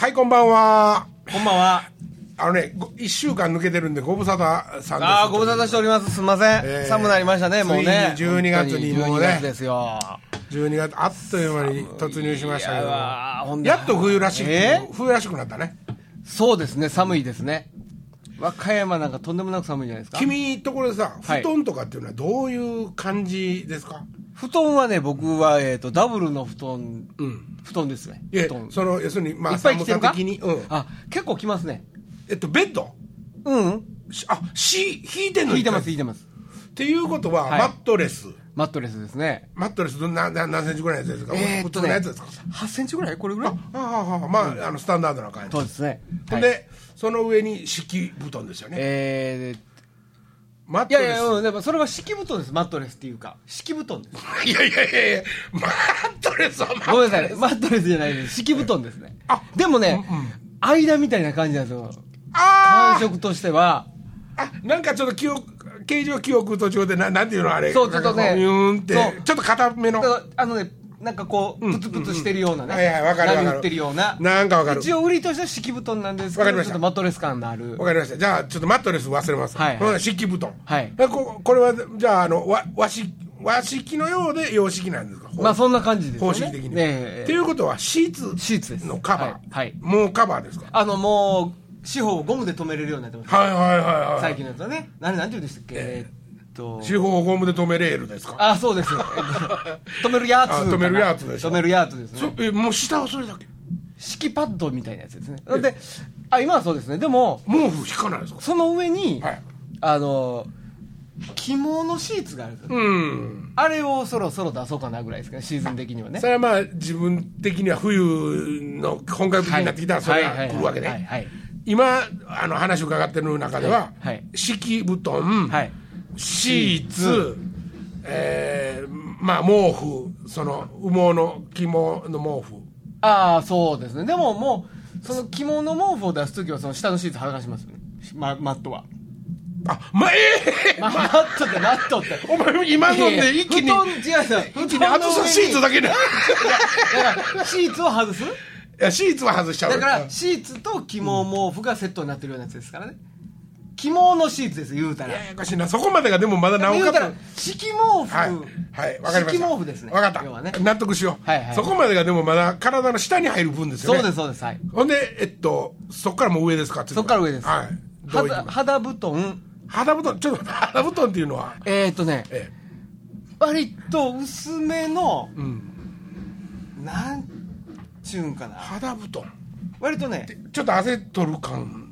はい、こんばんは。こんばんは。あのね、ご一週間抜けてるんで、ご無沙汰さんです。ああ、ご無沙汰しております。すみません。えー寒くなりましたね、もうね。ついに12月にもうね12月ですよ。12月、あっという間に突入しましたけいやど、ーほんでやっと冬らしく、え冬らしくなったね。そうですね、寒いですね。和歌山なんかとんでもなく寒いじゃないですか。君ところでさ、はい布団とかっていうのはどういう感じですか、布団はね、僕は、えっ、と、ダブルの布団、うん。布団ですね。布団。その、要するに、まあ、いっぱい着うん。あ、結構来ますね。えっと、ベッド？うん。しあ、し、引いてんの？引いてます、っ引いてます。ていうことは、はいマットレス？マットレスですね。マットレス？どんなな何センチぐらいのやつですか、えー、普通っとね、のやつですか？8センチぐらい？これぐらい？ああああまあ、あのスタンダードな感じそうですね。はい、ほんで、その上に敷布団ですよね、えー、マットレス。いやいや、うん、でもそれは敷布団です、マットレスっていうか。敷布団です。いやいやいやいやマットレスはマットレス。ごめんなさい、マットレスじゃないです。敷布団ですね。あでもね、間みたいな感じなんですよ。あ感触としては、ああなんかちょっと記憶形状記憶途中でななんていうのあれ。そうちょっとねちょっと硬めの。あのね、なんかこう、プツプツしてるようなね、はいはいわかるわかる。ってるような、なんかわかる。一応売りとしては敷布団なんですけど、ちょっとマットレス感のある。わ。かりました。じゃあちょっとマットレス忘れます。はい敷布団。はい。でここれはじゃああの和和式和式のようで洋式なんですか？まあそんな感じですよね。方式的に、ええっていうことはシーツシーツです。のカバー、はいはい。もうカバーですか？あのもう、四方をゴムで留めれるようになってます。はいはいはいはい。最近のやつはね。何、なんて言うんでしたっけ、えーっと。四方をゴムで止めレールですか？あ、そうです。止めるやつ止めるやつでしょ？止めるやつですね。そえもう下はそれだけ？敷パッドみたいなやつですね。で、あ、今はそうですね。でも、毛布引かないですか？その上に、はいあの、起毛のシーツがあるんですようんあれをそろそろ出そうかなぐらいですかね、シーズン的にはねそ。れはまあ自分的には冬の本格的になってきたらそれが来るわけねはい今あの話伺ってる中では、敷布団、はい。シーツ、えーまあ毛布その羽毛の肝の毛布ああ、そうですね。でももう、その起毛の毛布を出すときは、その下のシーツ剥がしますよね。ま、マットは。あまあええま、マットって、マットって。お前今ので一気に布団違う違う。一気に外すシーツだけでだから、シーツを外す？いやシーツは外しちゃうだから、シーツと起毛毛布がセットになってるようなやつですからね。起毛のシーツです、言うたら。ややこしいなそこまでがでもまだなお言うたらかつ、敷毛布。はい、はい、わかりました。敷毛布ですね。わかった。要はね。納得しよう、はいはいそこまでがでもまだ体の下に入る分ですよね。そうです、そうです。はい。ほんで、えっと、そこからもう上ですか？そこから上です。はい。どういき肌ます肌布団。肌布団、ちょっと肌布団っていうのは、えーっとね、え割と薄めの、え、うん。なんちゅうんかな。肌布団。割とね、ちょっと汗取る感。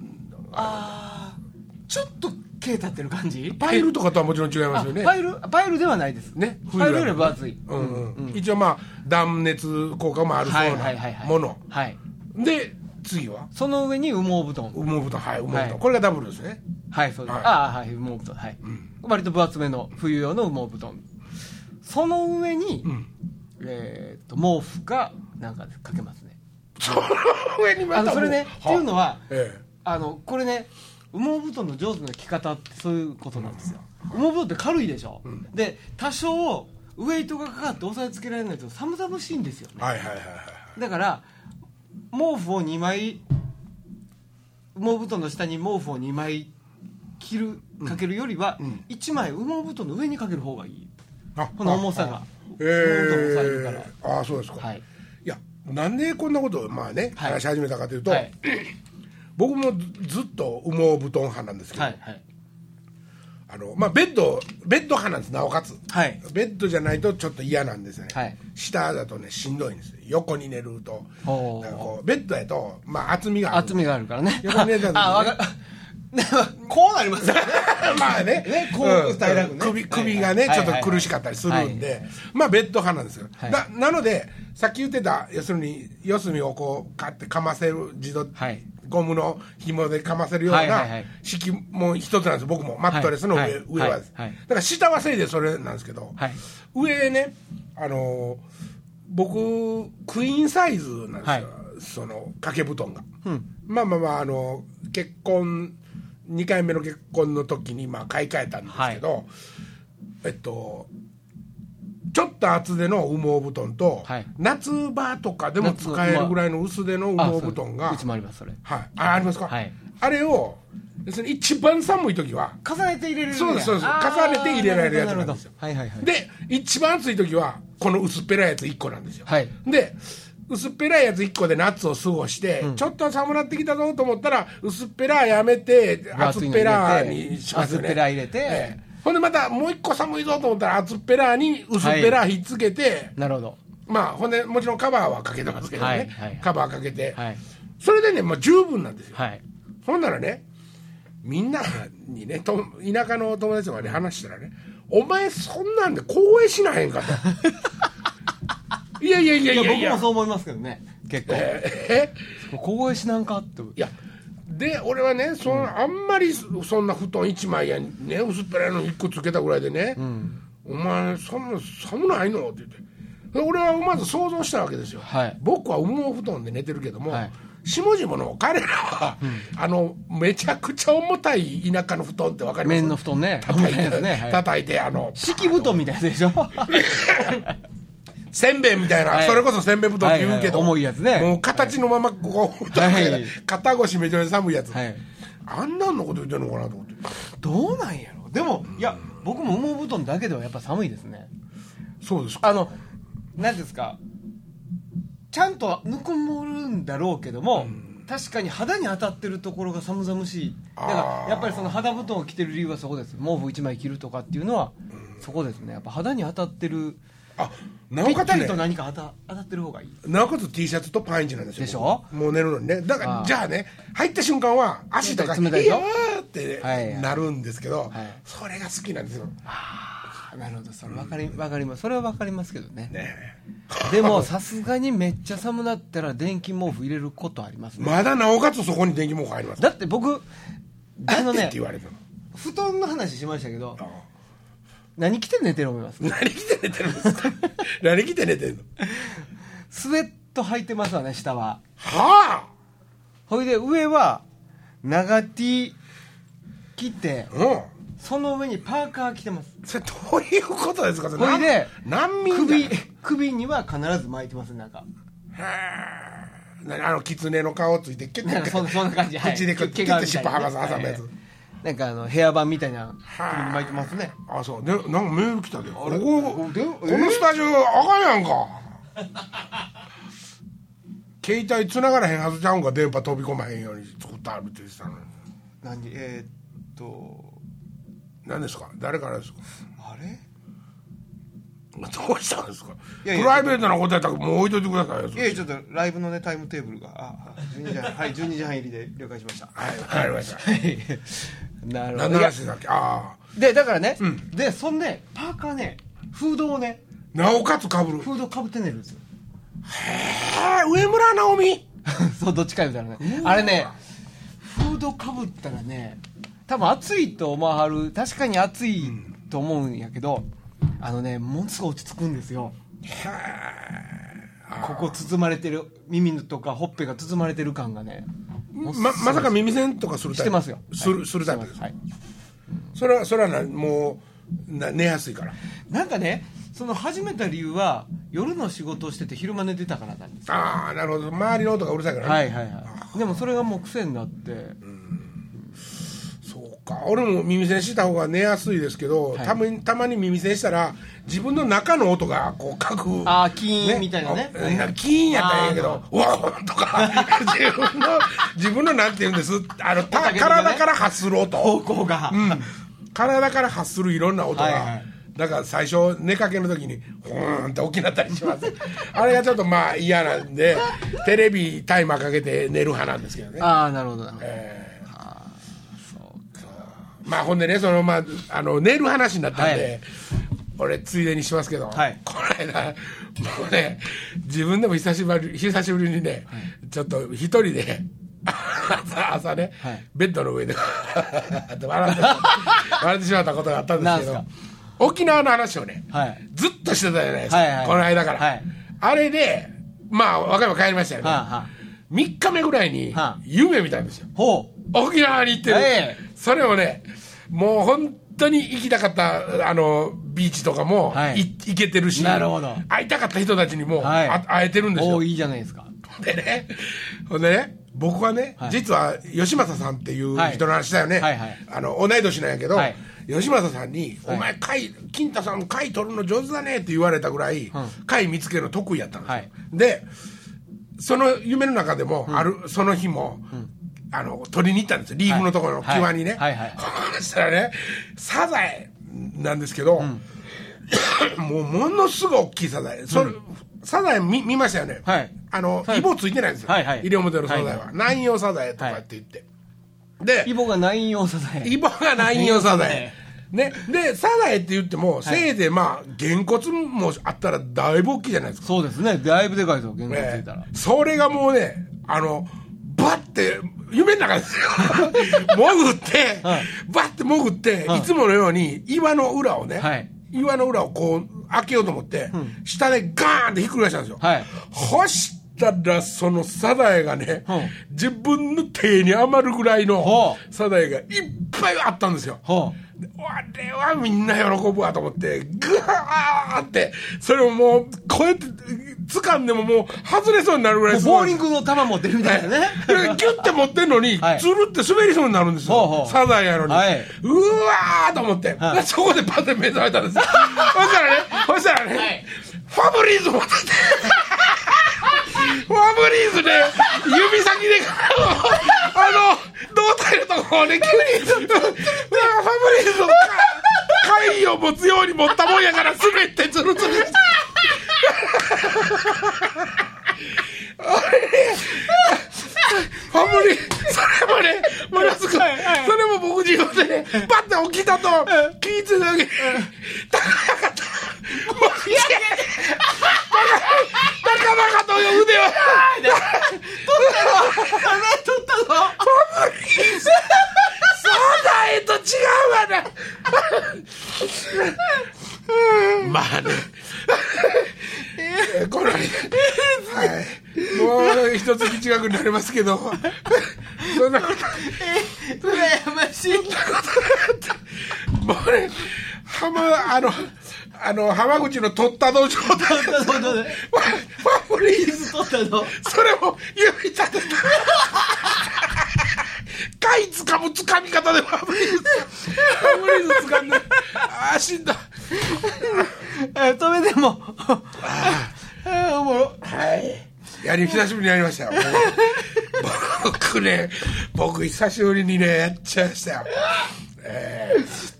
ちょっと毛立ってる感じ？パイルとかとはもちろん違いまあすよね。パイルパイルではないです。ね。パイルより分厚い。うんうん。一応まあ、断熱効果もあるそうなはいもの。はい。で、次は？その上に羽毛布団。羽毛布団。はい、羽毛布団。はい。これがダブルですね。はいそうです、はい。ああはい羽毛布団。はい、割と分厚めの冬用の羽毛布団。その上に、ん。えと毛布がなんかかけますね。その上にまたあのそれねっていうのはええ。あのこれね羽毛布団の上手な着方ってそういうことなんですよ。羽毛布団って軽いでしょ、で多少ウエイトがかかって押さえつけられないと寒々しいんですよね。はいはいはいはい。だから毛布を2枚羽毛布団の下に毛布を2枚着るかけるよりは、1枚羽毛布団の上にかける方がいい。あこの重さが。え羽毛布団を抑えるから。えああそうですか、はい。いやなんでこんなことをまあね、はい。話し始めたかというと、はい 僕もずずっと羽毛布団派なんですけど、はいはい。あのまあ、ベッドベッド派なんですなおかつ、はい。ベッドじゃないとちょっと嫌なんですね、はい。下だとねしんどいんですよ。横に寝ると。ベッドやと、まあ、厚みがある。厚みがあるからね。横に寝た時にね こうなりますよ。ね まあね。ねこう平らくね。首首がね、はいはい。ちょっと苦しかったりするんで、まあベッド派なんですよ、はい。ななのでさっき言ってた要するに四隅をこうかってかませる自動、はい。ゴムの紐でかませるようなはいはいはい。敷も一つなんです僕も。マットレスの上,、はい。はい。上はです、はい。はいだから下はせいでそれなんですけど、はい。上ねあのー僕クイーンサイズなんですよ、その掛け布団が、まあまあまああの結婚2回目の結婚の時にまあ買い替えたんですけど、えっとちょっと厚手の羽毛布団と、はい。夏場とかでも使えるぐらいの薄手の羽毛布団がううちもありますそれ。はい、あありますか、はい。あれを一番寒い時は重ねて入れれるそうですそうです。重ねて入れられるやつなんですよ。はいはいはいで一番暑い時はこの薄っぺらいやつ1個なんですよ、はい。で薄っぺらいやつ1個で夏を過ごして、ちょっと寒なってきたぞと思ったら薄っぺらやめて厚っぺらにしますよね。厚っぺら入れて。ええ。ほんでまたもう1個寒いぞと思ったら厚っぺらに薄っぺらひっつけて、なるほど。まあほんでもちろんカバーはかけてますけどね、はいはい。カバーかけて、はい。それでね、まあ、十分なんですよ。はい。ほんならね、みんなにね、と田舎の友達とかに話したらね、お前そんなんで公営しなへんかと。いやいやいやいや僕もそう思いますけどね。結構。え小越しなんかって。いや、で、俺はね、そのあんまりそそんな布団1枚やね、薄っぺらいの1個つけたぐらいでね、お前、そんな寒ないの？って言って。で俺はまず想像したわけですよ、はい。僕は羽毛布団で寝てるけども、はい。下々の彼らは、あのめちゃくちゃ重たい田舎の布団って分かります？面の布団ね。叩いて、ね。はい。叩いてあの敷布団みたいでしょ？せんべいみたいな、はい。それこそせんべい布団って言うけど、はいはい重いやつね。もう形のままこう、はい。肩越しめちゃめちゃ寒いやつ、はい。あんなんのこと言ってんのかなと思って。どうなんやろ。でもいや僕も羽毛布団だけではやっぱ寒いですね。そうですか。あの何ですか。ちゃんとぬくもるんだろうけども、確かに肌に当たってるところが寒々しい。だかあらーやっぱりその肌布団を着てる理由はそこです。毛布1枚着るとかっていうのは、そこですね。やっぱ肌に当たってるあなぴおかつねと何か当た当たってる方がいい。なおかつ T シャツとパンイチなんですよ。でしょ？僕もう寝るのにね。だからああ。じゃあね入った瞬間は足とか冷たいでしょヒヤーってなるんですけど、はい。それが好きなんですよ。あなるほどそれ分かり分かります。それは分かりますけどね。ね でもさすがにめっちゃ寒なったら電気毛布入れることありますね。まだなおかつそこに電気毛布入ります。だって僕あのだってっねて言われても布団の話しましたけどあ何着て寝てる思います何着て寝てるんですか？何着て寝てるの？スウェット履いてますわね下は。はほいで上は長 T 着てあうん。その上にパーカー着てます。それどういうことですか？それほいで難民首だ首には必ず巻いてますなんか何あの狐の顔ついてキュッなんかそんなそんな感じ。はい。口でキュッキュッて尻尾剥がす挟むやつなんかあのヘアバンみたいな首に巻いてますね。あそう。でなんかメール来たで。これ？ここのスタジオあかんやんか。携帯繋がらへんはずちゃうんか電波飛び込まへんように作ってあるって言ってたのに何？えーっと。何ですか？誰からですか？あれ？どうしたんですか？プライベートなことやったらもう置いといてくださいよいやちょっとライブのねタイムテーブルが。ああ12時半はい12時半入りで了解しました。はいわかりました。はいなるほ何ど。だっけああ。でだからね、でそんでパーカーねフードをねなおかつかぶる。フードかぶって寝るんですよ。へえ上村直美。そうどっちか言うたらね。あれねフードかぶったらね多分暑いと思わはる確かに暑いと思うんやけど、あのねものすごい落ち着くんですよ。ここ包まれてる耳とかほっぺが包まれてる感がねままさか耳栓とかするタイプ？してますよ。するするタイプですはい。それはそれはなもうな寝やすいから。なんかねその始めた理由は夜の仕事をしてて昼間寝てたからなんですああなるほど。周りの音がうるさいからね、はいはいはい。でもそれがもう癖になってか。俺も耳栓した方が寝やすいですけど、はい。たまにたまに耳栓したら自分の中の音がこう各あーキーンみたいなね。あなんかキーンやったらええけど「うわーとか。自分の自分のなんて言うんです？あの体から発する音。方向が、うん、体から発するいろんな音が、はいはいだから最初寝かけの時にほーんって起きなったりします。あれがちょっとまあ嫌なんでテレビタイマーかけて寝る派なんですけどね。ああなるほどなるほど、えーまあほんでねそのまああの寝る話になったんで、はい。俺ついでにしますけど、はい。この間もうね自分でも久しぶり久しぶりにね、ちょっと一人で朝 朝ね、はい。ベッドの上で 笑って笑ってしまったことがあったんですけど沖縄の話をね、はい。ずっとしてたじゃないですか、はいはい。この間から、はい。あれでまあ和歌山帰りましたよね、はあはあ3日目ぐらいにはあ夢見たんですよ。ほう沖縄に行ってる、ええそれをねもう本当に行きたかったあのビーチとかも、はい。い行けてるしなるほど。会いたかった人たちにも、はい。あ会えてるんですよ。おおいいじゃないですか。でね、ほんでね、僕はね、はい。実は吉正さんっていうはい。人の話だよね、はいはい。あの同い年なんやけど、はい。吉正さんに、はい。お前、貝、金太さん、貝取るの上手だねって言われたぐらい、貝見つけるの得意やったんですよ。はい。で、その夢の中でも、ある、その日も、あの、取りに行ったんですよ、リーフのところの際にね。はいはいそしたらね、サザエなんですけど、もうものすごい大きいサザエ。それ、サザエ見見ましたよね。はい。あの、はい。イボついてないんですよ。はいはい。西表のサザエは。はい南洋サザエとかって言って。で、イボが南洋サザエ。イボが南洋サザエ。ね。ね、で、サザエって言っても、せいぜいまあ、げんこつもあったらだいぶ大きいじゃないですか。そうですね。だいぶでかいですよ。原稿つねいたら、それがもうね、あの、バッて、夢の中ですよ。潜って、はいバッて潜って、はいいつものように岩の裏をね、はい。岩の裏をこう開けようと思って、下でガーンってひっくり返したんですよ。はい。そしたら、そのサザエがね、うん。自分の手に余るぐらいのほサザエがいっぱいあったんですよ。あれはみんな喜ぶわと思って、ぐわーって、それをもう、こうやって掴んでももう外れそうになるぐらいすボーリングの球持ってるみたいなねでギュッて持ってんのに、つるって滑りそうになるんですよ。サザエやのに。うわーと思って、そこでパッて目覚めたんですよ。そしたらね、そしたらね、ファブリーズ持ってて、ファブリーズで、指先で、あの、胴体のところをね、急に、ファブリーズを貝を持つように持ったもんやから滑ってツルツルして。ファブリー、それ？もね、ものすごい、それ？も僕自分でね、パッて起きたと、聞いてただけ、高かった。もう、いやいや高々という腕は、取ったぞサザエと違うわな。まあね。これ、はい。もう一月近くになりますけど、そんなこと、羨ましいもうね、浜、あの、あの、浜口の取った道場だ。取ったぞ取ったぞファブリーズ、取ったぞそれも指立てた。貝掴む掴み方でファブリーズ。ファブリーズ掴んで、ああ、死んだ。え止めてもああおもろはい。やり、久しぶりにやりましたよ。僕ね、僕久しぶりにね、やっちゃいましたよ。ええ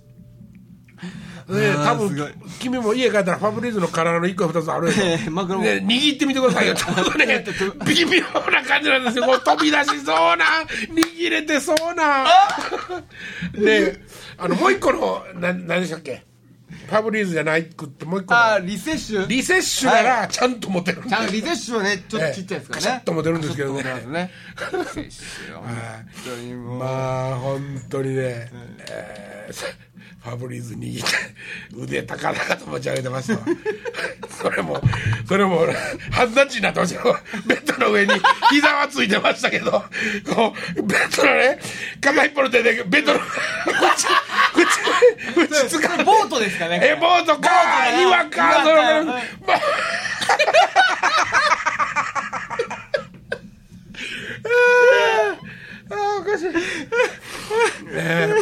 ね、多あーすごい。分君も家帰ったらファブリーズの体の1個2つあるでしょ、え えマグロも。ね、握ってみてくださいよ。ちょうどね微妙な感じなんですよ。こう飛び出しそうな握れてそうな。ねあのもう一個のな何でしたっけ？ファブリーズじゃないくってもう一個のあリセッシュ？リセッシュならちゃんと持てるんで。ちゃんリセッシュはねちょっとちっちゃいですからね。カシャッと持てるんですけどね。リセッシュは本当にもう。まあ本当にね、えー ファブリーズ握って腕高々と持ち上げてますわ。それもそれも半立ちになってましたよ。ベッドの上に膝はついてましたけどこうベッドのね片一方の手でベッドの口口口つかんで。ボートですかね。えボートかね岩かそれはい。まあ。あーおかしい。え。ーも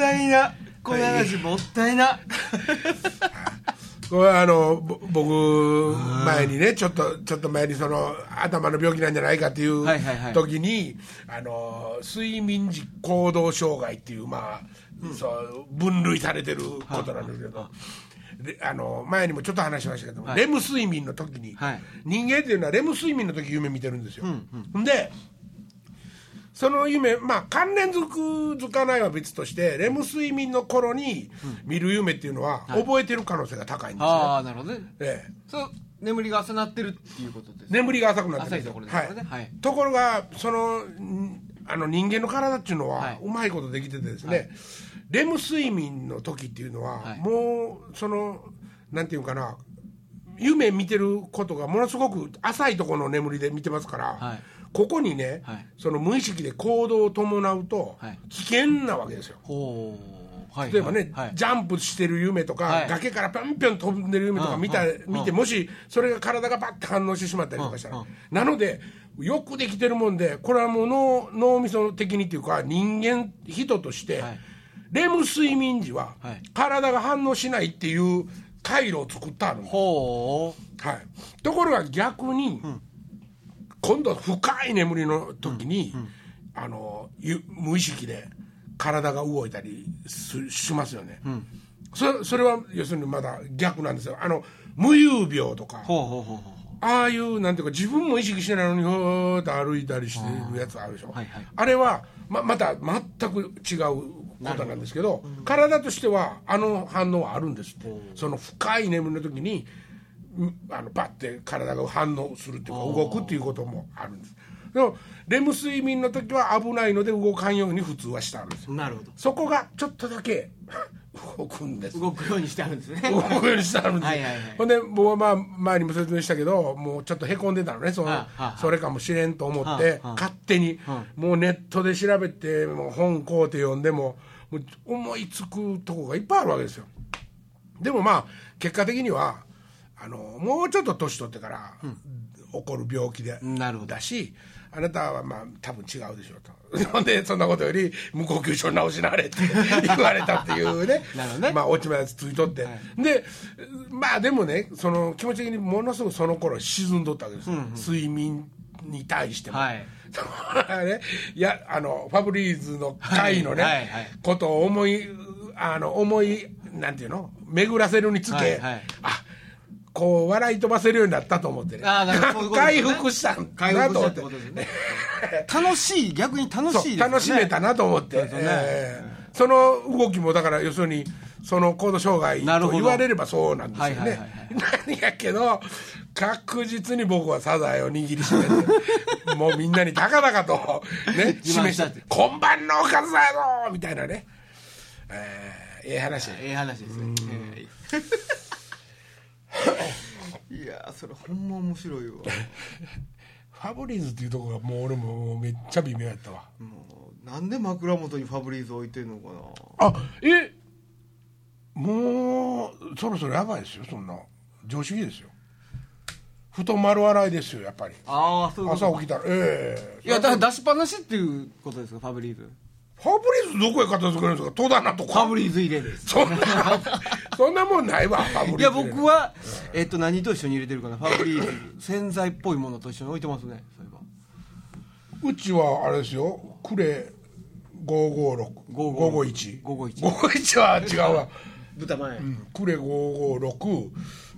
ったいな。この話もったいな。これあのぼ僕前にねちょっとちょっと前にその頭の病気なんじゃないかっていう時にあの睡眠時行動障害っていうまあ、そう分類されてることなんですけど。であの前にもちょっと話しましたけど、はい。レム睡眠の時に、はい。人間っていうのはレム睡眠の時夢見てるんですよ、でその夢まあ関連づくづかないは別としてレム睡眠の頃に見る夢っていうのは覚えてる可能性が高いんですね、ああなるほどね。ええ。そう眠りが浅なってるっていうことです眠りが浅くなって浅いところですからね。はい。はい。ところがそのんあの人間の体っていうのは、はい。うまいことできててですね、レム睡眠の時っていうのは、はい。もうそのなんていうかな夢見てることがものすごく浅いところの眠りで見てますから、はいここにね、はい。その無意識で行動を伴うとはい。危険なわけですよ。はい。例えばね、はい。ジャンプしてる夢とか、はい。崖からぴょんぴょん飛んでる夢とか見た、うん。うん。見て、もしそれが体がバッて反応してしまったりとかしたら、うん。うん。なので、よくできてるもんで、これはもう脳脳みそ的にっていうか、人間、人として、はい。レム睡眠時は、はい。体が反応しないっていう回路を作ったの、ほはい、ところが逆に、今度深い眠りの時に、あのゆ無意識で体が動いたりすしますよね、それそれは要するにまだ逆なんですよ。あの無遊病とかああいうなんていうか自分も意識してないのにふーっと歩いたりしてるやつあるでしょ、はいはい。あれはままた全く違うことなんですけど体としてはあの反応はあるんですって。その深い眠りの時にうんあのパッて体が反応するっていうか動くっていうこともあるんです。でもレム睡眠の時は危ないので動かんように普通はしてあるんです。ようなるほど。そこがちょっとだけ動くんです。動くようにしてあるんですね。動くようにしてあるんです。よはいはいはい。ほんで僕はまあ前にも説明したけどもうちょっとへこんでたのね。その、それかもしれんと思って、勝手に、はもうネットで調べてもう本買うて読んでももう思いつくとこがいっぱいあるわけですよ。でもまあ結果的にはあのもうちょっと年取ってから、起こる病気で。なるほど。だしあなたはまあ多分違うでしょうと。ほんでそんなことより無呼吸症直しなはれって 言われたっていうね。ね。まあ落ちまやつついとって、でまあでもねその気持ち的にものすごくその頃沈んどったわけですよ、睡眠に対しても、はい。ね、いやあのファブリーズの会のね、はいはいはい。ことを思いあの思いなんていうの？巡らせるにつけ、はいはい。あこう笑い飛ばせるようになったと思ってね。あーなるほど。そういうことです回ね。復したん回だと思って。復したってことですね。楽しい逆に楽しいですそうよね楽しめたなと思って。そえー。その動きもだから要するにその高度障害なるほど。と言われればそうなんですよはいはいねはい。なんやけど確実に僕はサザエを握りしめて もうみんなに高々とね自慢しっ示したて「今晩のおかずだよ!」みたいなね。えーええ話。やええ話ですね。ええいやーそれほんま面白いわ。ファブリーズっていうところがもう俺もめっちゃ微妙やったわ。もうなんで枕元にファブリーズ置いてんのかな。あえもうそろそろやばいですよそんな。常識ですよ。布団丸洗いですよやっぱり。ああそういうことか。朝起きたらええいやだから出しっぱなしっていうことですかファブリーズファブリーズどこへ片付けるんですか戸棚とかファブリーズ入れです。そんなそんなもんないわファブリーズいや僕はえっと何と一緒に入れてるかな。ファブリーズ洗剤っぽいものと一緒に置いてますね。そういえば。うちはあれですよ。クレ556 551 551 551は違うわ。豚まん、クレ556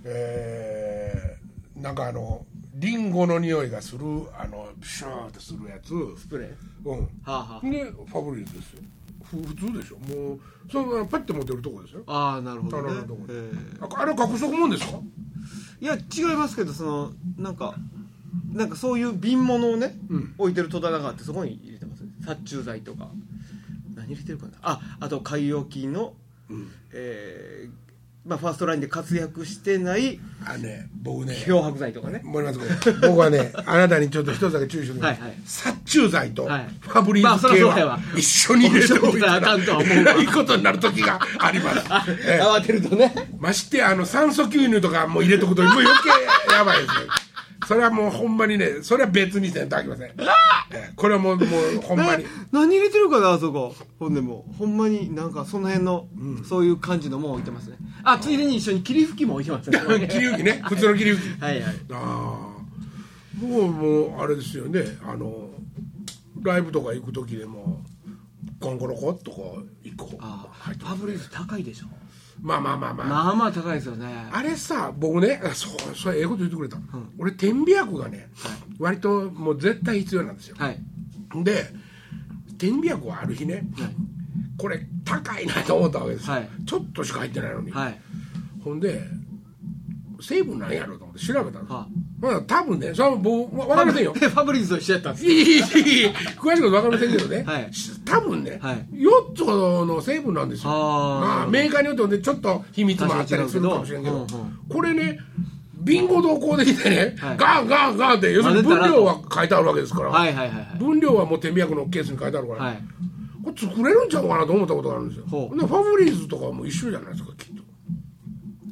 えー、なんかあのリンゴの匂いがするあのシューってするやつ。スプレー？うん。はあはあ。でファブリーズですよ。ふ普通でしょ。もうそのパッて持てるとこですよ。ああなるほどね。棚のとああれ隠しとくもんですか？いや違いますけどそのなんかなんかそういう瓶物をね、置いてる戸棚があってそこに入れてます。殺虫剤とか。何入れてるかな？ああと海洋菌の、えーまあ、ファーストラインで活躍してないあのね僕ね。漂白剤とかね。森松君。僕はねあなたにちょっと一つだけ注意しておきます。はいはい。殺虫剤とフはい。ァブリーズ系は一緒に入れておいた。らあらかんとは思うわ。えらいことになる時があります。ええ慌てるとね。ましてやあの酸素吸入とかも入れとくともう余計やばいですね。それはもうほんまにねそれは別にせんとあきません、ええこれはもうもうほんまに。え何入れてるかなあそこ。ほんでもほんまになんかその辺の、そういう感じのもん置いてますね。あついでに一緒に霧吹きも置いてますね。切り抜きね。普通の切り抜き。はいはい。ああもうもうあれですよね。あのライブとか行く時でもコンコロコっとこう1個あ入ってファブリーズ高いでしょまあまあまあまあ、まあまあ高いですよね。あれさ僕ねあそうそれええこと言ってくれた、俺点鼻薬がね、割ともう絶対必要なんですよ、はい。で点鼻薬はある日ねはい。これ高いなと思ったわけですよ、はい。ちょっとしか入ってないのに、はい。ほんで成分なんやろうと思って調べたんです、はまあ多分ねそれは僕わ分かりませんよ。ファブリーズと一緒やったんですいいいい詳しいこと分かりませんけどね、はい多分ね、はい。4つの成分なんですよ。あー。まあ、メーカーによってねちょっと秘密もあったりするかもしれんけどうけどうんうん。これねビンゴ同行できてね、はい。ガンガンガンって要するに分量は書いてあるわけですから、はいはいはいはい。分量はもう手土産のケースに書いてあるから、はい。これ作れるんちゃうかなと思ったことがあるんですよ。でファブリーズとかも一緒じゃないですかきっと。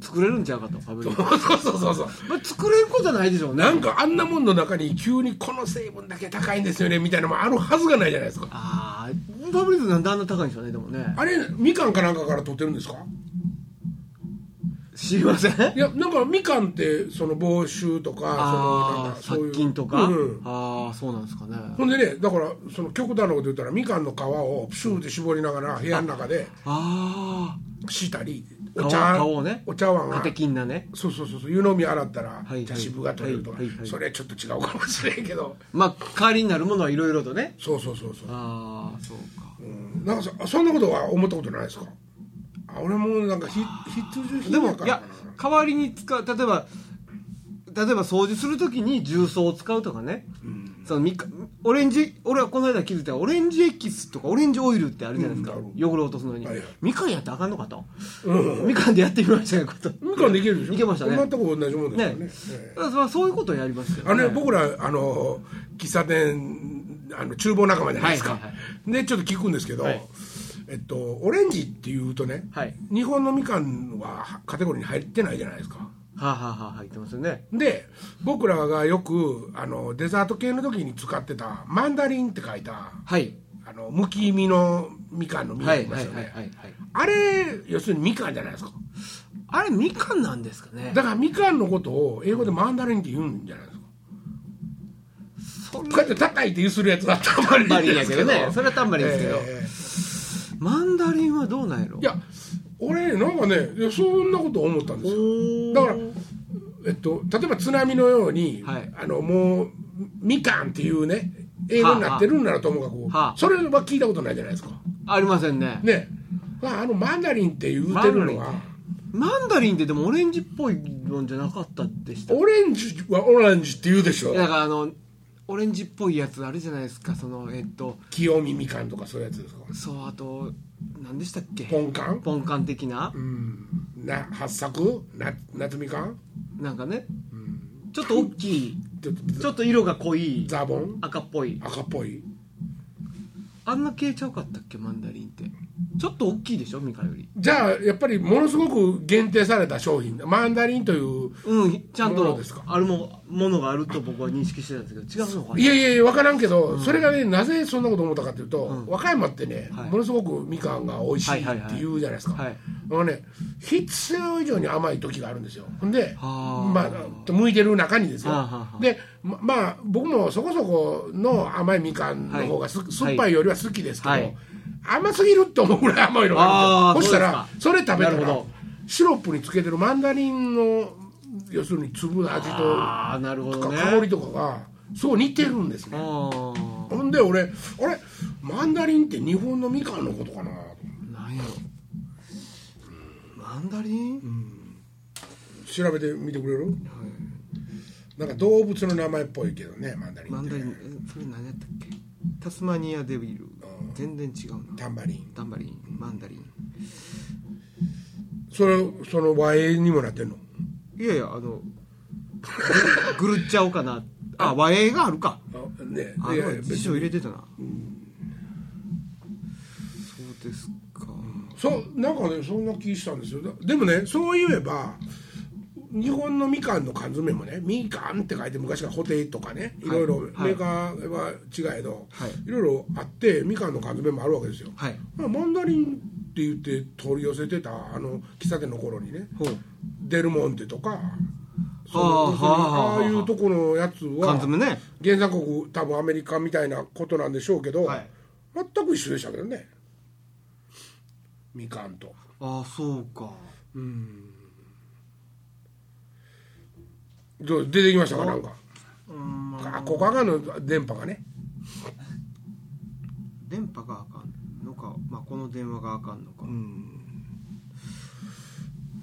作れるんちゃうかとファブリーズ。そうそうそうそう。まあ作れることはないでしょうね。なんかあんなもんの中に急にこの成分だけ高いんですよねみたいなのもあるはずがないじゃないですか。ああファブリーズなんであんな高いんでしょうねでもねあれみかんかなんかから取ってるんですか知りませんいやなんかみかんってその防臭とかそのなんかそういう殺菌とか、うんああそうなんですかねほんでねだからその極端なこと言ったらみかんの皮をプシューって絞りながら部屋の中であしたり皮お茶皮をねお茶碗がカテキンなねそうそうそうそう湯飲み洗ったらはい茶渋が取れるとかはいはいはいそれちょっと違うかもしれんけどまあ代わりになるものはいろいろとねそうそうそうそうああそうかうん。なんかそそんなことは思ったことないですか？あ俺もなんかひ必需で品やからもいや代わりに使う例えば例えば掃除するときに重曹を使うとかね、そのみかオレンジ俺はこの間気づいたオレンジエキスとかオレンジオイルってあるじゃないですか、うんある汚れ落とすのに、はいはい。みかんやってあかんのかと、うん。みかんでやってみましたよこと。みかんできるでしょ？いけましたね。全く同じもんですよね。ね。ええ。だからそういうことをやりますよ。ねあのね、僕らあの喫茶店あの厨房仲間じゃないですか、はいはいはでちょっと聞くんですけど、はい。えっと、オレンジっていうとね、はい。日本のみかんはカテゴリーに入ってないじゃないですか。はあ、はあはあ、入ってますよね。で僕らがよくあのデザート系の時に使ってたマンダリンって書いたはい。あのむき身のみかんの実ありますよね。はいはいはい。あれ要するにみかんじゃないですか。あれみかんなんですかね。だからみかんのことを英語でマンダリンって言うんじゃないこうやって叩いてゆするやつだったらタンバリンやけど。ね。それはタンバリンですけど、えマンダリンはどうなんやろ？えいや俺なんかねそんなこと思ったんですよ。おだからえっと、例えば津波のように、はい。あのもうみかんっていうね英語になってるんならともかく、はあそれは聞いたことないじゃないですか。ありませんね。ね。あのマンダリンって言うてるのはマンダリン。ってでもオレンジっぽいのじゃなかったでしたオレンジはオレンジって言うでしょ。だからあのオレンジっぽいやつあるじゃないですか。そのえっと清見みかんとかそういうやつですか？そうあと何でしたっけ？ポンカン？ポンカン的な、うん。な八作？な夏みかん？なんかね、ちょっと大きい。ちょっと。ちょっと色が濃い。ザボン？赤っぽい。赤っぽい。あんな系ちゃうかったっけ？マンダリンってちょっと大きいでしょミカより。じゃあやっぱりものすごく限定された商品。マンダリンといううんちゃんとものですか？あるもものがあると僕は認識してたんですけど違うのかな？いやいやいや分からんけど、それがねなぜそんなこと思ったかというと、和歌山ってね、はい。ものすごくみかんが美味しいって言うじゃないですか、はい。あのね必要以上に甘い時があるんですよ。ほんではあ。まあ向いてる中にですよ、でままあ僕もそこそこの甘いみかんの方がす、はい。酸っぱいよりは好きですけど、はい甘すぎるって思うぐらい甘いのがあるんですよ。あーそしたらそれ食べたらシロップにつけてるマンダリンの要するに粒の味とああなるほどね。香りとかがすごい似てるんですね。あほんで俺あれ？マンダリンって日本のみかんのことかな？あなんやろ？マンダリン、調べてみてくれる？なんか動物の名前っぽいけどねマンダリンって。マンダリンえそれ何やったっけ？タスマニアデビル全然違うな。タンバリン。タンバリンマンダリン。それその和英にもなってんの？いやいやあの ぐるっちゃおうかな。あ和英があるか。あね。あ辞書入れてたな、そうですか、そうなんかねそんな気したんですよ。だでもねそう言えば日本のみかんの缶詰もねみかんって書いて昔からホテイとかねい。ろいろメはい。ーカーは違えど、はい。いろいろあってみかんの缶詰もあるわけですよ、はい。まあ、マンダリンって言って取り寄せてたあの喫茶店の頃にねデルモンテとかそはあのあはあいうとこのやつ缶は詰ね。原産国多分アメリカみたいなことなんでしょうけど、はい。全く一緒でしたけどね。みかんと。ああそうかどう出てきましたかなんか。うん。あここあかんの？電波がね。電波があかんのか、まあ、この電話があかんのか、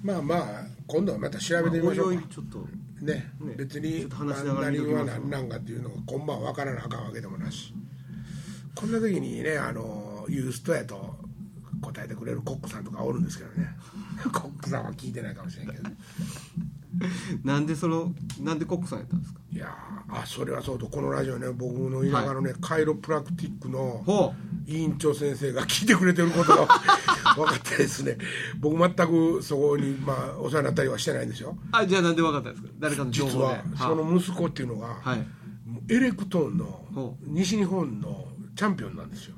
まあまあ今度はまた調べてみましょうか。いちょっと。ね。ね。ち別にょっと話しなマンダリが何なんかっていうのが今晩分からなあかんわけでもなし。こんな時にねあのユーストやと答えてくれるコックさんとかおるんですけどね。コックさんは聞いてないかもしれんけど なんでそのなんでコックさんやったんですか？いやーあそれはそうとこのラジオね僕の田舎のね、カイロプラクティックのほ委員長先生が聞いてくれてることが 分かってですね僕全くそこに、まあ、お世話になったりはしてないんですよ。うあじゃあなんで分かったんですか？誰かの情報で。実はその息子っていうのが、はい。エレクトーンのほ西日本のチャンピオンなんですよ。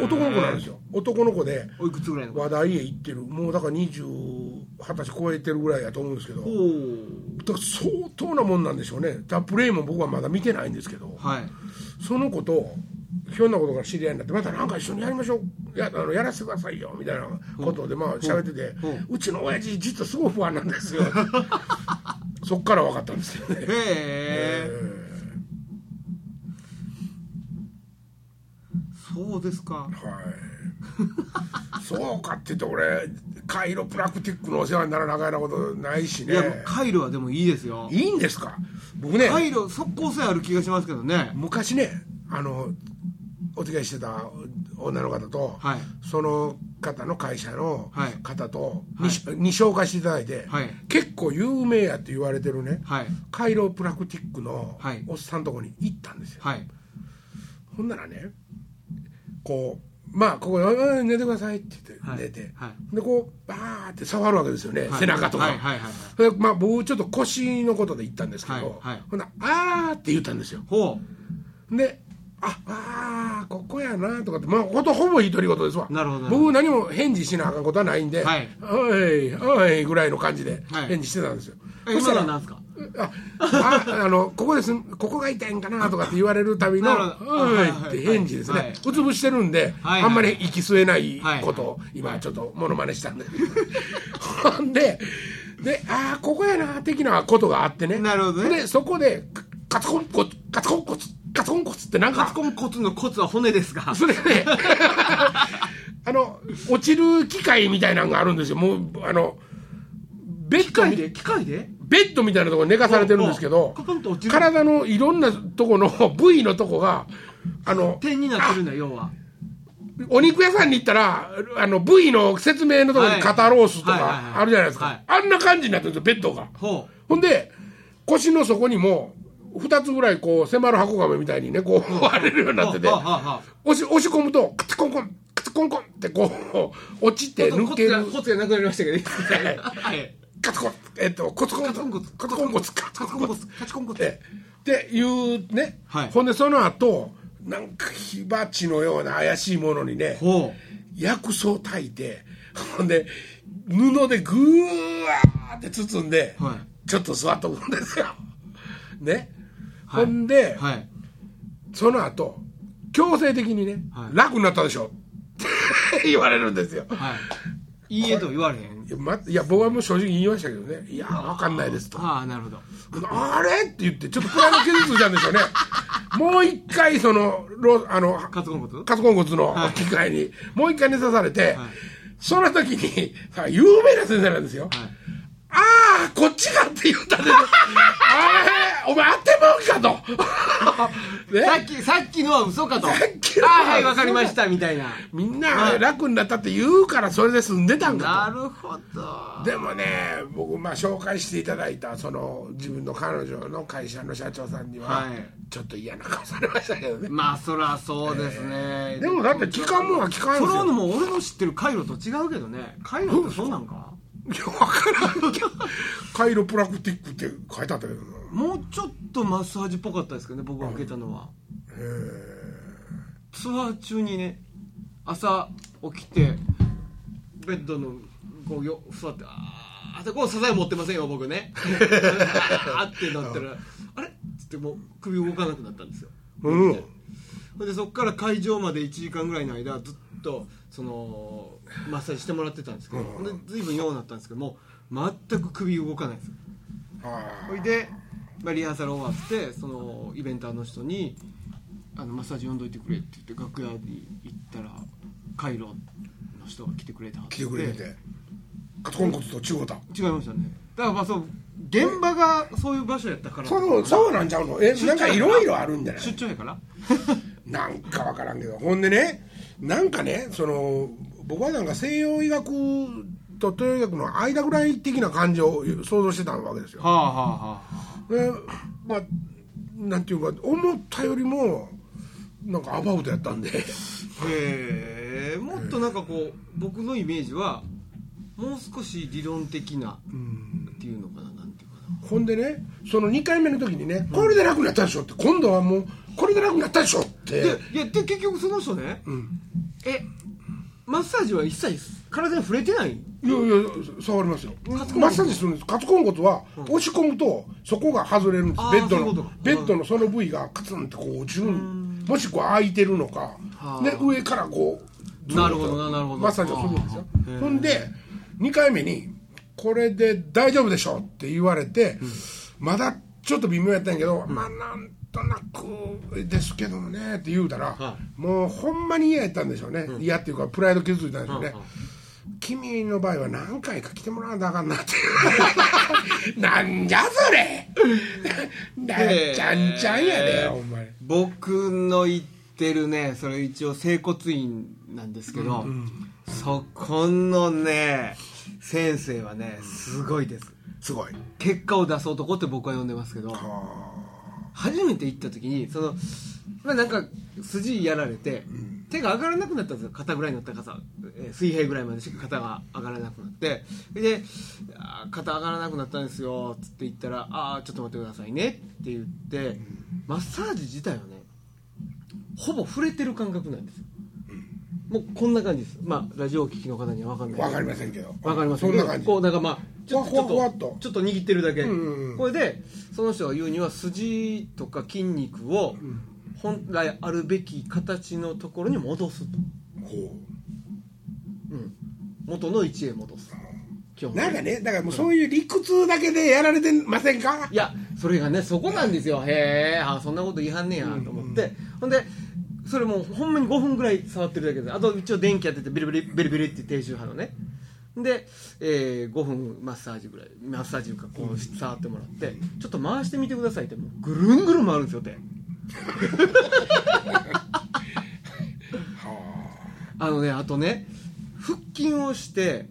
男の子なんですよ。男の子でおいくつぐらいの子？話題へ行ってる。もうだから20 20歳超えてるぐらいやと思うんですけどほだから相当なもんなんでしょうね。ザ・プレイも僕はまだ見てないんですけどうはい。その子とひょんなことから知り合いになってまたなんか一緒にやりましょう。やあのやらせてくださいよ。みたいなことでまあ喋っててう。ちの親父実はすごい不安なんですよ。そっから分かったんですよね。へえ。そうですか。はい。そうかって言って俺カイロプラクティックのお世話にならなあかなことないしね。いやカイロはでもいいですよ。いいんですか？僕ねカイロ即効性ある気がしますけどね。昔ねあのお付き合いしてた女の方と、はい。その方の会社のはい。方とに,、はい。に紹介していただいて、はい。結構有名やって言われてるね、はい。カイロプラクティックのはい。おっさんとこに行ったんですよ、はい。ほんならねこうまあここうん寝てくださいって言ってはい。寝て、はい。でこうバーって触るわけですよね、はい。背中とか、でまあ僕ちょっと腰のことで言ったんですけど、はいはい。ほんならあーって言ったんですよ。ほでああーここやなとかってまあことほぼ独り言ですわ。僕何も返事しなあかんことはないんで「はい。おいおい」ぐらいの感じではい。返事してたんですよ、そしたら何ですか？あああのここですここが痛いんかなとかって言われるたびのなるほ「ど。おい」はいって返事ですね、はい。うつ伏してるんで、はいあんまり息吸えないはい。ことを今ちょっとモノマネしたんで。ほんででああここやな的なことがあってね。なるほどね。でそこでカツコンコツカツコンコツカツコンコツってなんかカツコンコツのコツは骨ですが。それね。あの落ちる機械みたいなのがあるんですよ。もうあのベッドみ機械で？機械で？ベッドみたいなところに寝かされてるんですけど体のいろんなとこの 部位のとこがあの点になってるんだ要は。お肉屋さんに行ったらあの部位の説明のところに肩ロースとかあるじゃないですはい。かあんな感じになってるんですよベッドが。ほほんで腰の底にも2つぐらいこう迫る箱亀みたいにねこう割れるようになってて押し押し込むとカツコンコンカツコンコンってこう 落ちて抜ける。コツがなくなりましたけど はいカツコンえっとコツコンカツコンコツ。カツコンコツ。カツコンコツ。カツコンコツ。えっていうね、はい。ほんでその後なんか火鉢のような怪しいものにねほ薬草炊いてほんで布でぐわーって包んで、はい。ちょっと座っとくんですよ。ね、はい。ほんで、うはい。その後強制的にね、はい。楽になったでしょ。言われるんですよ。はいいいえとは言われへん。いや,、ま、いや僕はもう正直言いましたけどね。いや分かんないですと。ああなるほど。あれ？って言ってちょっとプライド傷ついたんでしょうね。もう一回そのロあのカツコンコツ？カツコンコツのはい。機械にもう一回寝さされて、はい。その時にさ有名な先生なんですよ、はいああこっちかって言ったんで。すよあれお前当てまうかと。ね？さっきさっきのは嘘かと。さっきのはああはいわかりましたみたいな。みんなはい楽になったって言うからそれで済んでたんなかるほど。とでもね僕まあ紹介していただいたその自分の彼女の会社の社長さんには、はい。ちょっと嫌な顔されましたけどね。まあそらそうですね、でもだって聞かんもんは聞かんですよ。それはもう俺の知ってる回路と違うけどね。回路ってそうなんかいや分からんけど。カイロプラクティックって書いてあったけどな。もうちょっとマッサージっぽかったですけどね僕が受けたのは。ツアー中にね朝起きてベッドのこうよ座ってあーってこう支え持ってませんよ僕ね。あーってなったら あれ？っつってもう首動かなくなったんですよ。うん。でそこから会場まで1時間ぐらいの間ずっとそのマッサージしてもらってたんですけど、うん。で随分ようになったんですけどもう全く首動かないんです。ほいで、まあ、リハーサル終わってそのイベンターの人にあの「マッサージ呼んどいてくれ」って言って楽屋に行ったらカイロの人が来てくれたー来てくれてて。カツコンコツと違うた違いましたね。だからまあそう現場がそういう場所やったから。そうそうなんちゃうの。えなんかいろいろあるんじゃない？出張やから。なんかわからんけど。ほんでねなんかねその僕はなんか西洋医学と豊学の間ぐらい的な感じを想像してたわけですよ。はあはあはあでまあなんていうか思ったよりもなんかアバウトやったんで。へえもっとなんかこう僕のイメージはもう少し理論的なっていうのかななんていうかな。ほんでねその2回目の時にね、これで楽になったでしょって今度はもうこれで楽になったでしょって。でいやで結局その人ね、えマッサージは一切体に触れてない。いやいや触りますよ。マッサージするんです。カツコン骨は押し込むとそこが外れるんです。ベッドのベッドのその部位がカツンってこう落ちるん。もしくは空いてるのか。はあ。で上からこうなるほどななるほど。マッサージをするんですよ。ほんで2回目に「これで大丈夫でしょ」って言われてまだちょっと微妙やったんやけどまあなんとなくですけどもねって言うたらはもうほんまに嫌やったんでしょうね。嫌っていうかプライド傷ついたんでしょうね。はあはあ君の場合は何回か来てもらわなあかんなって なんじゃそれ。なちゃんちゃんやでお前僕の言ってるねそれ一応整骨院なんですけど、そこのね先生はねすごいです。すごい。結果を出す男って僕は呼んでますけど初めて行った時にそのまあなんか筋やられて、手が上がらなくなったんですよ肩ぐらいの高さ、えー水平ぐらいまでしか肩が上がらなくなって。で肩上がらなくなったんですよつって言ったら「ああちょっと待ってくださいね」って言ってマッサージ自体はねほぼ触れてる感覚なんですよ。もうこんな感じです。まあラジオを聞きの方には分かんない。わかりませんけど。わかりますそんな感じ。こうなんかまあちょっとちょっと握ってるだけ、うんうんうん。これでその人が言うには筋とか筋肉を本来あるべき形のところに戻すと、ほう。ん、元の位置へ戻す。なんかねだからもうそういう理屈だけでやられてませんか？いやそれがねそこなんですよ。へえあそんなこと言いはんねやと思って、ほんでそれもうほんまに5分ぐらい触ってるだけであと一応電気やっててビリビリビリビリって低周波のねで、えー5分マッサージぐらいマッサージかこう触ってもらってちょっと回してみてくださいってもうぐるんぐるん回るんですよ手。あ。のねあとね腹筋をして、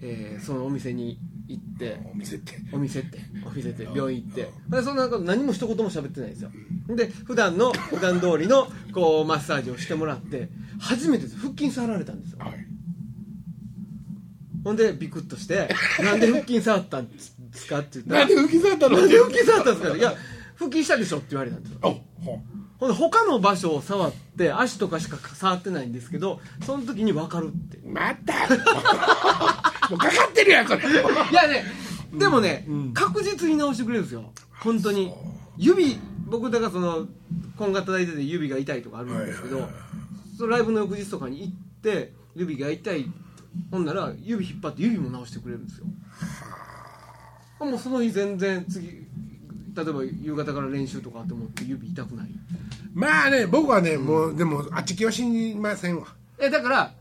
えーそのお店に行って。お店って。お店って。お店って。病院行って。でそんなこと何も一言も喋ってないんですよ。で普段の普段通りのこうマッサージをしてもらって初めてです。腹筋触られたんですよ。はいほんでビクッとして「なんで腹筋触ったんですか?」って言ったらなんで浮き去ったの？なんで腹筋触ったんですか?」って「いや腹筋したでしょ」って言われたんですよ。おほほんで他の場所を触って足とかしか触ってないんですけどその時に分かるって。また。もうかかってるやんこれ。いやねでもね、確実に直してくれるんですよ。本当に。指僕だからその今が叩いてて指が痛いとかあるんですけど、そのライブの翌日とかに行って指が痛いほんなら指引っ張って指も直してくれるんですよ。もうその日全然次例えば夕方から練習とかあっても指痛くない。まあね僕はねもうでもあっち気は信じませんわ。えだから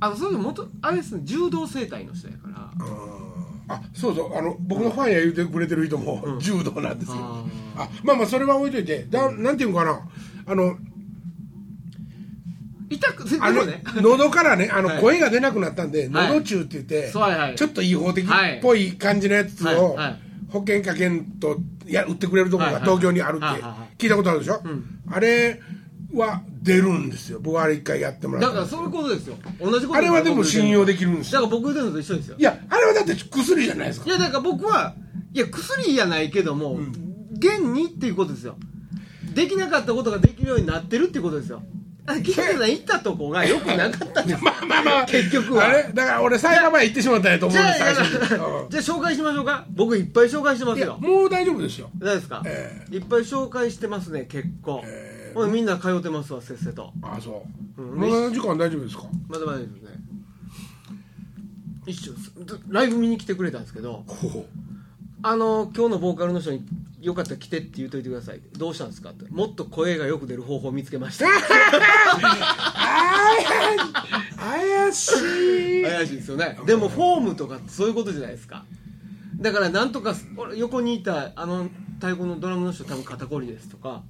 あのそういうあれですね柔道整体の人やから。あそうそうあの僕のファンや言うてくれてる人も柔道なんですよ、ああまあまあそれは置いといてだなんていうのかな。あの痛くであのもね。喉からねあのはい。声が出なくなったんで、はい。喉中って言って、ちょっと違法的っぽい感じのやつを、保険かけんとや売ってくれるところが東京にあるって聞いたことあるでしょ、あれは出るんですよ。僕あれ一回やってもらっただからそういうことですよ。同じことあれはでも信用できるんですよ。だから僕言ってるのと一緒ですよ。いやあれはだって薬じゃないですか。いやだから僕はいや薬じゃないけども、現にっていうことですよ。できなかったことができるようになってるっていうことですよあ金田さん行ったとこがよくなかったんです まあまあまあ。結局は。あれ？だから俺裁判前行ってしまったんやと思うんです最じゃあうん。じゃあ紹介しましょうか。僕いっぱい紹介してますよ。もう大丈夫ですよ。大丈夫ですか、えいっぱい紹介してますね結構、えほんでみんな通ってますわせっせと。あそう、うん。まだ時間大丈夫ですか？まだまだですね。一緒ライブ見に来てくれたんですけどほあの今日のボーカルの人によかったら来てって言っといてください。どうしたんですか？って。もっと声がよく出る方法を見つけました。怪しい。怪しいですよね。でもフォームとかそういうことじゃないですか。だからなんとか俺横にいたあの太鼓のドラムの人多分肩こりですとか。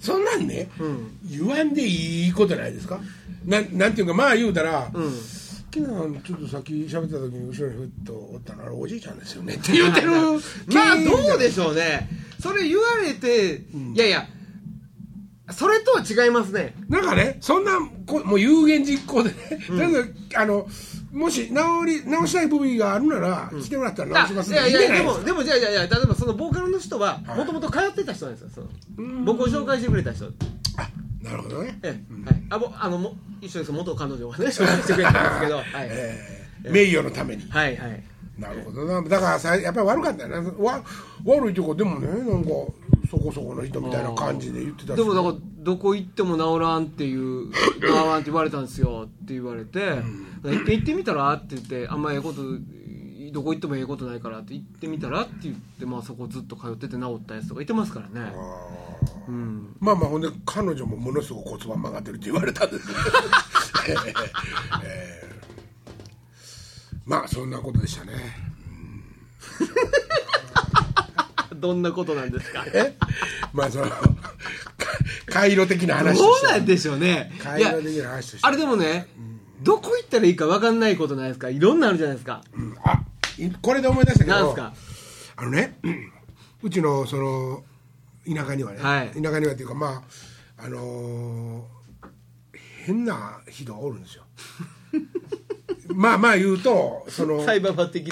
そんなんね、うん。言わんでいいことないですか？なんなんていうかまあ言うたら、うんきなんちょっとさっき喋った時に後ろにふっとおったのあれおじいちゃんですよねって言ってる。まあどうでしょうね。それ言われて、いやいやそれとは違いますね。なんかねそんなこもう有言実行でね、とりあのもし直り直したい部分があるなら、来てもらったら直しますんであいやいやでもでもじゃあいやいや例えばそのボーカルの人はもともと通ってた人なんですよその。僕を紹介してくれた人。あなるほどね、ええはい、あもあのも一緒です。元彼女がね紹介してくれたんですけど。はい、えー。名誉のために、はいはい。なるほどな。だからさやっぱり悪かったよなわ悪いとこでもねなんかそこそこの人みたいな感じで言ってたしでもだからどこ行っても治らんっていう 治らんって言われたんですよって言われて「一遍行ってみたら?」って言って「あんまええことどこ行ってもええことないから」って言ってみたらって言って、まあ、そこずっと通ってて治ったやつとかいてますからね。うん。まあまあほんで彼女もものすごく骨盤曲がってるって言われたんですけど。えー。えー。まあそんなことでしたね。どんなことなんですか？え？まあそのか回路的な話どとしてうなんでしょうね。回路的な話としてあれでもねどこ行ったらいいか分かんないことないですか？いろんなあるじゃないですか。うん。あいこれで思い出したけどあのね うちのその田舎にはね、はい。田舎にはっていうかまああのー変な人がおるんですよ。まあまあ言うとその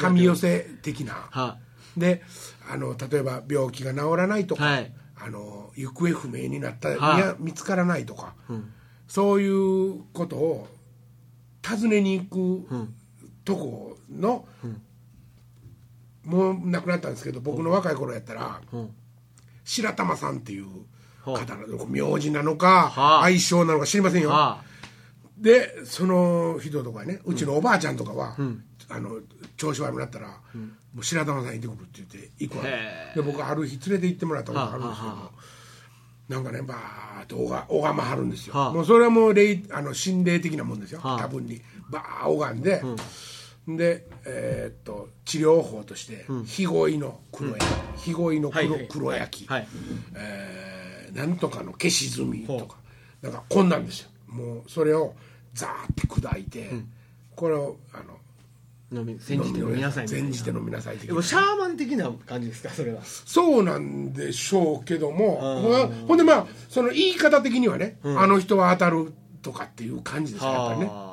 神寄せ的な。は。であの例えば病気が治らないとか、はい。あの行方不明になった、はい。いや見つからないとか、ん。そういうことを尋ねに行くん。とこの、もう亡くなったんですけど僕の若い頃やったら、うん。白玉さんっていう方はの名字なのか、はあ。愛称なのか知りませんよ、はでその人とかねうちのおばあちゃんとかは、あの調子悪くなったら、もう白玉さん行ってくるって言って行くわ。で僕ある日連れて行ってもらったことがあるんですけど、はあはなんかねバーッと拝拝まはるんですよ、はあ。もうそれはもう霊あの心霊的なもんですよ、はあ。多分に。バーッ拝んで、で、えーっと治療法として日恋の黒焼き、日恋の黒,、はいはい。黒焼き、はい。えーなんとかの消し炭とか。なんかこんなんですよ。もうそれをザーって砕いて、これをあの飲み煎じて飲みなさい煎じて飲みなさいでもシャーマン的な感じですか？それは。そうなんでしょうけどもうんほんでまあその言い方的にはね、あの人は当たるとかっていう感じですよやっぱりね。は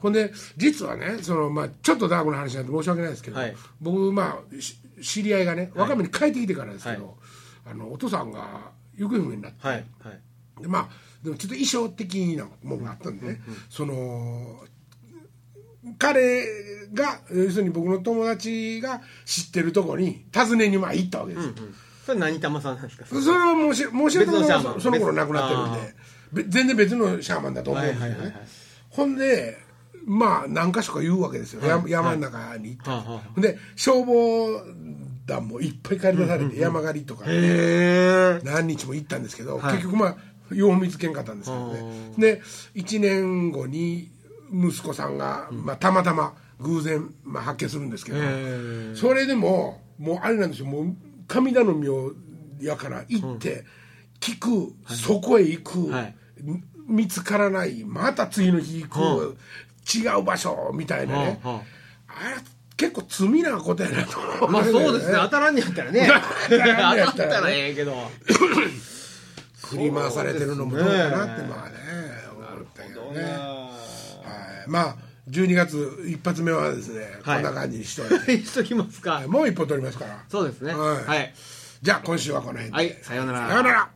ほんで実はねその、まあ、ちょっとダークな話なんで申し訳ないですけど、はい。僕まあし知り合いがね和歌山に帰ってきてからですけど、あのお父さんが行方不明になって、あはいはい。でまあでもちょっと衣装的なものがあったんでね、その彼が要するに僕の友達が知ってるとこに訪ねにまあ行ったわけです。よ、それ何玉さんなんですか？それはもうし申し訳ない別のシャーマン。その頃亡くなってるんでべ全然別のシャーマンだと思うんですよね、はいはいはいはい。ほんでまあ何か所か言うわけですよ、や山の中に行ったら、はで消防団もいっぱい駆り出されて、山狩りとか、へえ何日も行ったんですけど、はい。結局まあよう見つけんかったんですけどね。あで1年後に息子さんが、まあ、たまたま偶然、まあ、発見するんですけど、えそれでももうあれなんですよ。もう神頼みをやから行って、聞く、そこへ行く、はい。見つからないまた次の日行く、うん違う場所みたいなね、はあれ結構罪なことやなとまあそうですね。当ねたらんにやったらね。当たったらええけど。振り回されてるのもどうかなってまあね思ったけどね。ねはい、まあ12月一発目はですね、はい。こんな感じにしといて、しときますか。もう一歩取りますから。そうですね。はい。はい。じゃあ今週はこの辺で、はいさようなら。さようなら